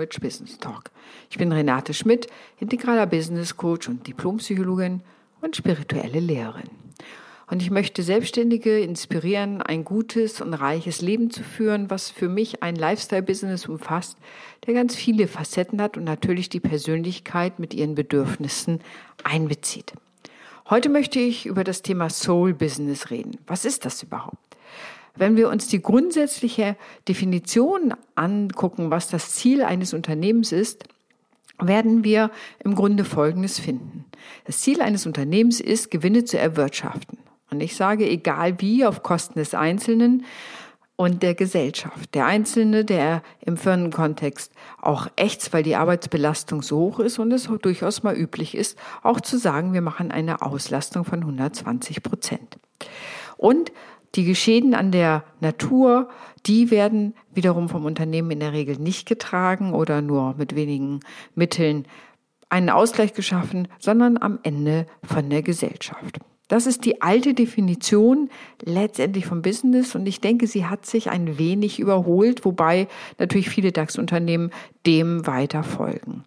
Rich Business Talk. Ich bin Renate Schmidt, integraler Business Coach und Diplompsychologin und spirituelle Lehrerin. Und ich möchte Selbstständige inspirieren, ein gutes und reiches Leben zu führen, was für mich ein Lifestyle-Business umfasst, der ganz viele Facetten hat und natürlich die Persönlichkeit mit ihren Bedürfnissen einbezieht. Heute möchte ich über das Thema Soul Business reden. Was ist das überhaupt? Wenn wir uns die grundsätzliche Definition angucken, was das Ziel eines Unternehmens ist, werden wir im Grunde Folgendes finden. Das Ziel eines Unternehmens ist, Gewinne zu erwirtschaften. Und ich sage, egal wie, auf Kosten des Einzelnen und der Gesellschaft. Der Einzelne, der im Firmenkontext auch echt, weil die Arbeitsbelastung so hoch ist und es durchaus mal üblich ist, auch zu sagen, wir machen eine Auslastung von 120 Prozent. Und die Geschäden an der Natur, die werden wiederum vom Unternehmen in der Regel nicht getragen oder nur mit wenigen Mitteln einen Ausgleich geschaffen, sondern am Ende von der Gesellschaft. Das ist die alte Definition letztendlich vom Business und ich denke, sie hat sich ein wenig überholt, wobei natürlich viele DAX-Unternehmen dem weiter folgen.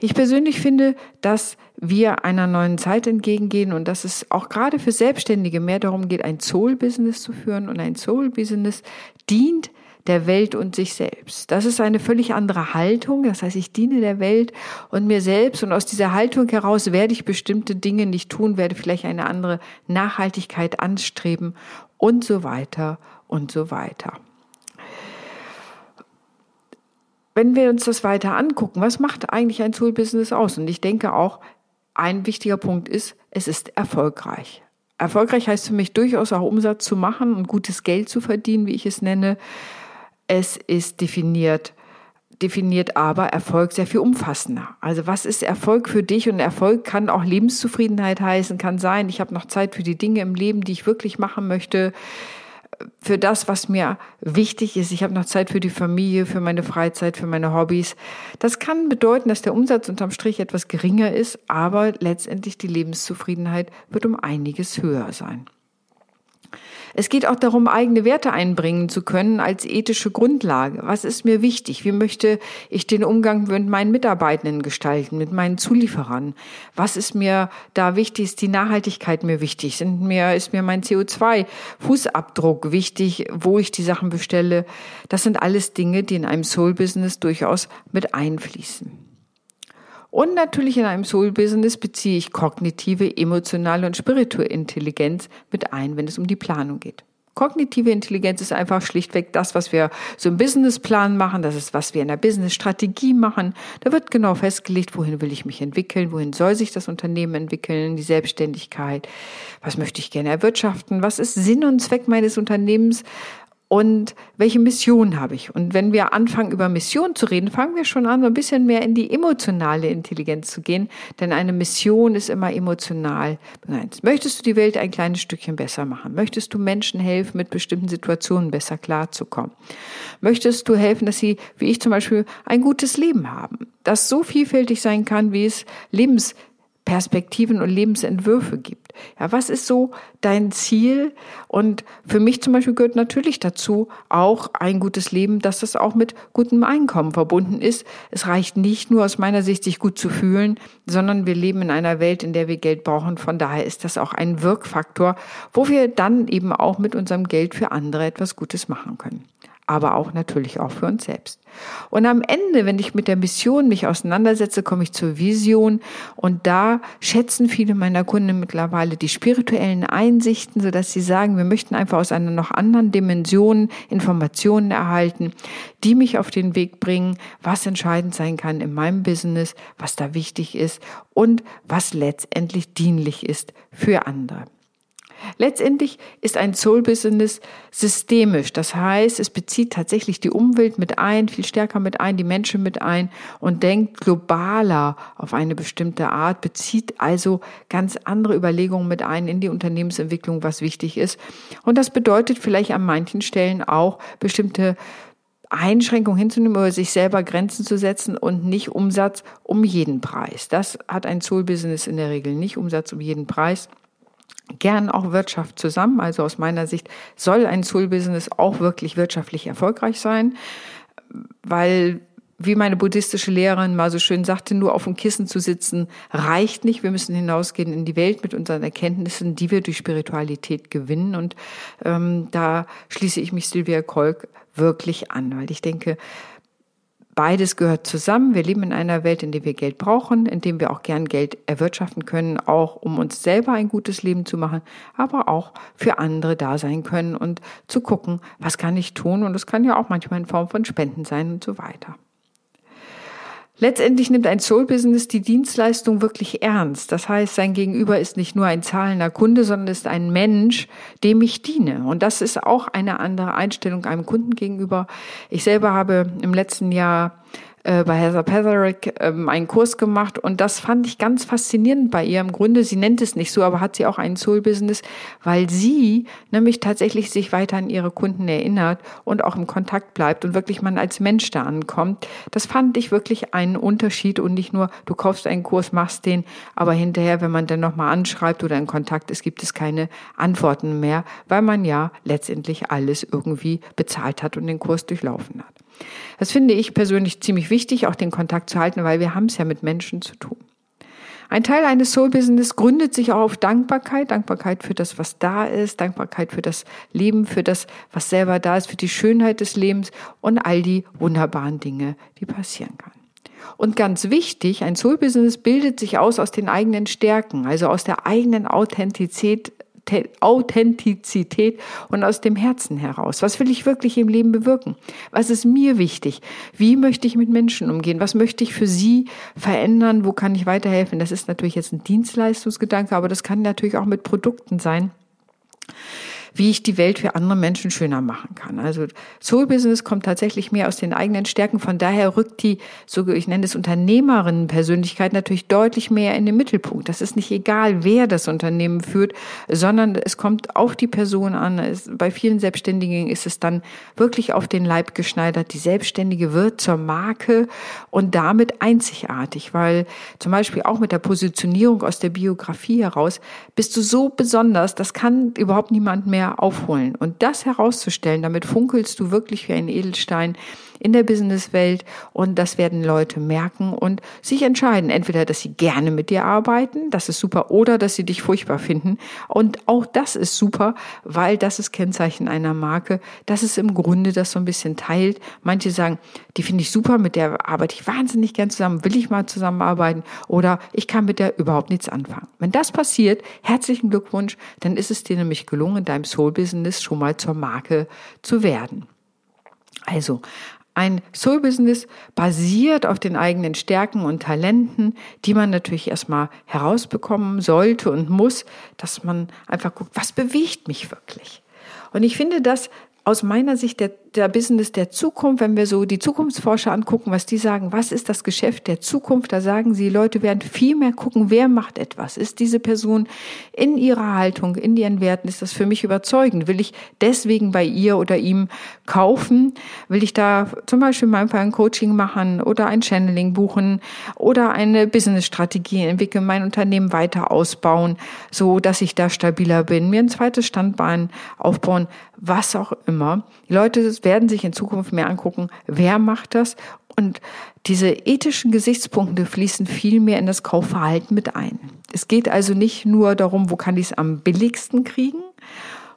Ich persönlich finde, dass wir einer neuen Zeit entgegengehen und dass es auch gerade für Selbstständige mehr darum geht, ein Soul-Business zu führen und ein Soul-Business dient der Welt und sich selbst. Das ist eine völlig andere Haltung. Das heißt, ich diene der Welt und mir selbst und aus dieser Haltung heraus werde ich bestimmte Dinge nicht tun, werde vielleicht eine andere Nachhaltigkeit anstreben und so weiter und so weiter. Wenn wir uns das weiter angucken, was macht eigentlich ein Soul-Business aus? Und ich denke auch, ein wichtiger Punkt ist, es ist erfolgreich. Erfolgreich heißt für mich durchaus auch Umsatz zu machen und gutes Geld zu verdienen, wie ich es nenne. Es ist definiert, definiert aber Erfolg sehr viel umfassender. Also was ist Erfolg für dich? Und Erfolg kann auch Lebenszufriedenheit heißen, kann sein, ich habe noch Zeit für die Dinge im Leben, die ich wirklich machen möchte, für das, was mir wichtig ist. Ich habe noch Zeit für die Familie, für meine Freizeit, für meine Hobbys. Das kann bedeuten, dass der Umsatz unterm Strich etwas geringer ist, aber letztendlich die Lebenszufriedenheit wird um einiges höher sein. Es geht auch darum, eigene Werte einbringen zu können als ethische Grundlage. Was ist mir wichtig? Wie möchte ich den Umgang mit meinen Mitarbeitenden gestalten, mit meinen Zulieferern? Was ist mir da wichtig? Ist die Nachhaltigkeit mir wichtig? Sind mir, ist mir mein CO2-Fußabdruck wichtig, wo ich die Sachen bestelle? Das sind alles Dinge, die in einem Soul-Business durchaus mit einfließen. Und natürlich in einem Soul-Business beziehe ich kognitive, emotionale und spirituelle Intelligenz mit ein, wenn es um die Planung geht. Kognitive Intelligenz ist einfach schlichtweg das, was wir so im Businessplan machen. Das ist, was wir in der Business-Strategie machen. Da wird genau festgelegt, wohin will ich mich entwickeln, wohin soll sich das Unternehmen entwickeln, die Selbstständigkeit, was möchte ich gerne erwirtschaften, was ist Sinn und Zweck meines Unternehmens, und welche Mission habe ich? Und wenn wir anfangen, über Mission zu reden, fangen wir schon an, ein bisschen mehr in die emotionale Intelligenz zu gehen, denn eine Mission ist immer emotional. Möchtest du die Welt ein kleines Stückchen besser machen? Möchtest du Menschen helfen, mit bestimmten Situationen besser klarzukommen? Möchtest du helfen, dass sie, wie ich zum Beispiel, ein gutes Leben haben? Das so vielfältig sein kann, wie es Lebens Perspektiven und Lebensentwürfe gibt. Ja, was ist so dein Ziel? Und für mich zum Beispiel gehört natürlich dazu auch ein gutes Leben, dass das auch mit gutem Einkommen verbunden ist. Es reicht nicht nur aus meiner Sicht, sich gut zu fühlen, sondern wir leben in einer Welt, in der wir Geld brauchen. Von daher ist das auch ein Wirkfaktor, wo wir dann eben auch mit unserem Geld für andere etwas Gutes machen können aber auch natürlich auch für uns selbst. Und am Ende, wenn ich mit der Mission mich auseinandersetze, komme ich zur Vision und da schätzen viele meiner Kunden mittlerweile die spirituellen Einsichten, so dass sie sagen, wir möchten einfach aus einer noch anderen Dimension Informationen erhalten, die mich auf den Weg bringen, was entscheidend sein kann in meinem Business, was da wichtig ist und was letztendlich dienlich ist für andere. Letztendlich ist ein Soul-Business systemisch. Das heißt, es bezieht tatsächlich die Umwelt mit ein, viel stärker mit ein, die Menschen mit ein und denkt globaler auf eine bestimmte Art, bezieht also ganz andere Überlegungen mit ein in die Unternehmensentwicklung, was wichtig ist. Und das bedeutet vielleicht an manchen Stellen auch bestimmte Einschränkungen hinzunehmen oder sich selber Grenzen zu setzen und nicht Umsatz um jeden Preis. Das hat ein Soul-Business in der Regel nicht, Umsatz um jeden Preis gern auch Wirtschaft zusammen. Also aus meiner Sicht soll ein Soul-Business auch wirklich wirtschaftlich erfolgreich sein, weil wie meine buddhistische Lehrerin mal so schön sagte, nur auf dem Kissen zu sitzen reicht nicht. Wir müssen hinausgehen in die Welt mit unseren Erkenntnissen, die wir durch Spiritualität gewinnen. Und ähm, da schließe ich mich Sylvia Kolk wirklich an, weil ich denke, beides gehört zusammen. Wir leben in einer Welt, in der wir Geld brauchen, in dem wir auch gern Geld erwirtschaften können, auch um uns selber ein gutes Leben zu machen, aber auch für andere da sein können und zu gucken, was kann ich tun. Und das kann ja auch manchmal in Form von Spenden sein und so weiter. Letztendlich nimmt ein Soul-Business die Dienstleistung wirklich ernst. Das heißt, sein Gegenüber ist nicht nur ein zahlender Kunde, sondern ist ein Mensch, dem ich diene. Und das ist auch eine andere Einstellung einem Kunden gegenüber. Ich selber habe im letzten Jahr äh, bei Heather Petherick ähm, einen Kurs gemacht und das fand ich ganz faszinierend bei ihr. Im Grunde, sie nennt es nicht so, aber hat sie auch ein Soul-Business, weil sie nämlich tatsächlich sich weiter an ihre Kunden erinnert und auch im Kontakt bleibt und wirklich man als Mensch da ankommt. Das fand ich wirklich einen Unterschied und nicht nur, du kaufst einen Kurs, machst den, aber hinterher, wenn man dann nochmal anschreibt oder in Kontakt ist, gibt es keine Antworten mehr, weil man ja letztendlich alles irgendwie bezahlt hat und den Kurs durchlaufen hat. Das finde ich persönlich ziemlich wichtig, auch den Kontakt zu halten, weil wir haben es ja mit Menschen zu tun. Ein Teil eines Soul-Business gründet sich auch auf Dankbarkeit, Dankbarkeit für das, was da ist, Dankbarkeit für das Leben, für das, was selber da ist, für die Schönheit des Lebens und all die wunderbaren Dinge, die passieren kann. Und ganz wichtig, ein Soul-Business bildet sich aus aus den eigenen Stärken, also aus der eigenen Authentizität, Authentizität und aus dem Herzen heraus. Was will ich wirklich im Leben bewirken? Was ist mir wichtig? Wie möchte ich mit Menschen umgehen? Was möchte ich für sie verändern? Wo kann ich weiterhelfen? Das ist natürlich jetzt ein Dienstleistungsgedanke, aber das kann natürlich auch mit Produkten sein wie ich die Welt für andere Menschen schöner machen kann. Also Soul Business kommt tatsächlich mehr aus den eigenen Stärken. Von daher rückt die, so ich nenne es Unternehmerinnenpersönlichkeit natürlich deutlich mehr in den Mittelpunkt. Das ist nicht egal, wer das Unternehmen führt, sondern es kommt auf die Person an. Bei vielen Selbstständigen ist es dann wirklich auf den Leib geschneidert. Die Selbstständige wird zur Marke und damit einzigartig, weil zum Beispiel auch mit der Positionierung aus der Biografie heraus bist du so besonders, das kann überhaupt niemand mehr mehr aufholen. Und das herauszustellen, damit funkelst du wirklich wie ein Edelstein in der Businesswelt und das werden Leute merken und sich entscheiden, entweder, dass sie gerne mit dir arbeiten, das ist super, oder dass sie dich furchtbar finden. Und auch das ist super, weil das ist Kennzeichen einer Marke, dass es im Grunde das so ein bisschen teilt. Manche sagen, die finde ich super, mit der arbeite ich wahnsinnig gern zusammen, will ich mal zusammenarbeiten oder ich kann mit der überhaupt nichts anfangen. Wenn das passiert, herzlichen Glückwunsch, dann ist es dir nämlich gelungen, deinem Soul-Business schon mal zur Marke zu werden. Also, ein Soul-Business basiert auf den eigenen Stärken und Talenten, die man natürlich erstmal herausbekommen sollte und muss, dass man einfach guckt, was bewegt mich wirklich. Und ich finde das aus meiner Sicht der der Business der Zukunft, wenn wir so die Zukunftsforscher angucken, was die sagen, was ist das Geschäft der Zukunft, da sagen sie, Leute werden viel mehr gucken, wer macht etwas. Ist diese Person in ihrer Haltung, in ihren Werten, ist das für mich überzeugend? Will ich deswegen bei ihr oder ihm kaufen? Will ich da zum Beispiel in meinem Fall ein Coaching machen oder ein Channeling buchen oder eine Businessstrategie entwickeln, mein Unternehmen weiter ausbauen, so dass ich da stabiler bin, mir ein zweites Standbein aufbauen, was auch immer. Die Leute werden sich in Zukunft mehr angucken, wer macht das. Und diese ethischen Gesichtspunkte fließen viel mehr in das Kaufverhalten mit ein. Es geht also nicht nur darum, wo kann ich es am billigsten kriegen.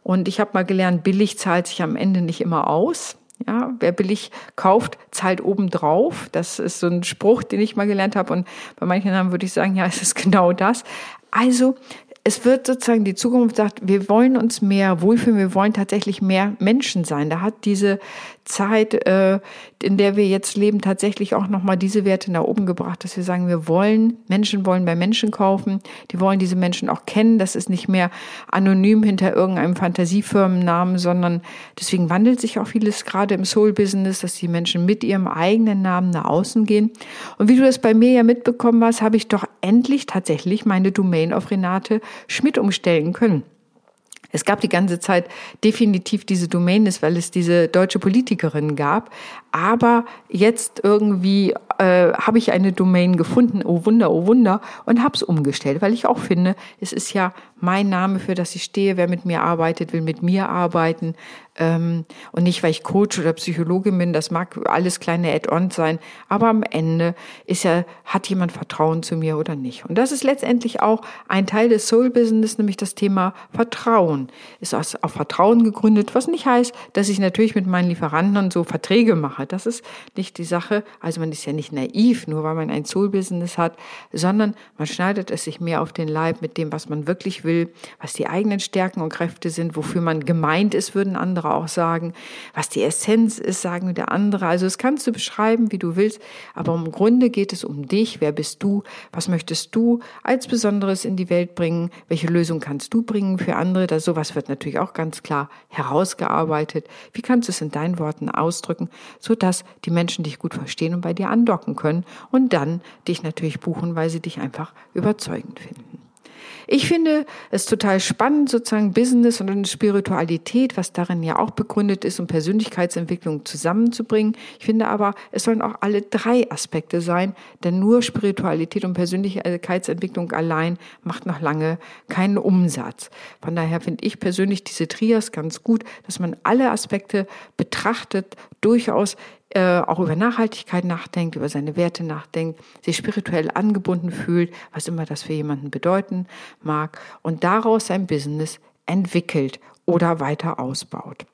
Und ich habe mal gelernt, billig zahlt sich am Ende nicht immer aus. Ja, wer billig kauft, zahlt obendrauf. Das ist so ein Spruch, den ich mal gelernt habe. Und bei manchen Namen würde ich sagen, ja, es ist genau das. Also es wird sozusagen die Zukunft sagt, wir wollen uns mehr wohlfühlen, wir wollen tatsächlich mehr Menschen sein. Da hat diese Zeit, äh, in der wir jetzt leben, tatsächlich auch nochmal diese Werte nach oben gebracht, dass wir sagen, wir wollen, Menschen wollen bei Menschen kaufen, die wollen diese Menschen auch kennen. Das ist nicht mehr anonym hinter irgendeinem Fantasiefirmennamen, sondern deswegen wandelt sich auch vieles gerade im Soul-Business, dass die Menschen mit ihrem eigenen Namen nach außen gehen. Und wie du das bei mir ja mitbekommen hast, habe ich doch endlich tatsächlich meine Domain auf Renate Schmidt umstellen können. Es gab die ganze Zeit definitiv diese Domains, weil es diese deutsche Politikerin gab. Aber jetzt irgendwie äh, habe ich eine Domain gefunden, oh Wunder, oh Wunder, und habe es umgestellt, weil ich auch finde, es ist ja mein Name, für das ich stehe. Wer mit mir arbeitet, will mit mir arbeiten. Ähm, und nicht, weil ich Coach oder Psychologin bin, das mag alles kleine Add-ons sein, aber am Ende ist ja, hat jemand Vertrauen zu mir oder nicht? Und das ist letztendlich auch ein Teil des Soul-Business, nämlich das Thema Vertrauen. Ist auf Vertrauen gegründet, was nicht heißt, dass ich natürlich mit meinen Lieferanten und so Verträge mache. Das ist nicht die Sache. Also man ist ja nicht naiv, nur weil man ein Soul-Business hat, sondern man schneidet es sich mehr auf den Leib mit dem, was man wirklich will, was die eigenen Stärken und Kräfte sind, wofür man gemeint ist, würden andere auch sagen. Was die Essenz ist, sagen wieder andere. Also das kannst du beschreiben, wie du willst, aber im Grunde geht es um dich. Wer bist du? Was möchtest du als Besonderes in die Welt bringen? Welche Lösung kannst du bringen für andere? Da sowas wird natürlich auch ganz klar herausgearbeitet. Wie kannst du es in deinen Worten ausdrücken, sodass die Menschen dich gut verstehen und bei dir andocken können und dann dich natürlich buchen, weil sie dich einfach überzeugend finden. Ich finde es total spannend, sozusagen Business und Spiritualität, was darin ja auch begründet ist, um Persönlichkeitsentwicklung zusammenzubringen. Ich finde aber, es sollen auch alle drei Aspekte sein, denn nur Spiritualität und Persönlichkeitsentwicklung allein macht noch lange keinen Umsatz. Von daher finde ich persönlich diese Trias ganz gut, dass man alle Aspekte betrachtet, durchaus äh, auch über Nachhaltigkeit nachdenkt, über seine Werte nachdenkt, sich spirituell angebunden fühlt, was immer das für jemanden bedeuten mag, und daraus sein Business entwickelt oder weiter ausbaut.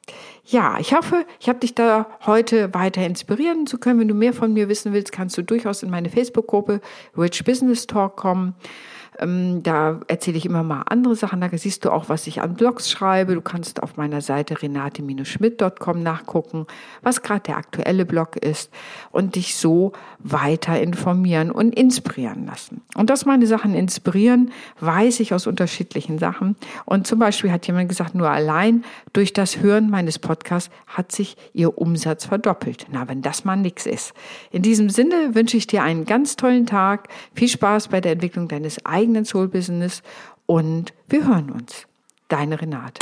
Ja, ich hoffe, ich habe dich da heute weiter inspirieren zu können. Wenn du mehr von mir wissen willst, kannst du durchaus in meine Facebook-Gruppe Rich Business Talk kommen. Ähm, da erzähle ich immer mal andere Sachen. Da siehst du auch, was ich an Blogs schreibe. Du kannst auf meiner Seite renate-schmidt.com nachgucken, was gerade der aktuelle Blog ist und dich so weiter informieren und inspirieren lassen. Und dass meine Sachen inspirieren, weiß ich aus unterschiedlichen Sachen. Und zum Beispiel hat jemand gesagt, nur allein durch das Hören meines Podcasts hat sich ihr Umsatz verdoppelt. Na, wenn das mal nix ist. In diesem Sinne wünsche ich dir einen ganz tollen Tag. Viel Spaß bei der Entwicklung deines eigenen eigenen Soul-Business und wir hören uns. Deine Renate.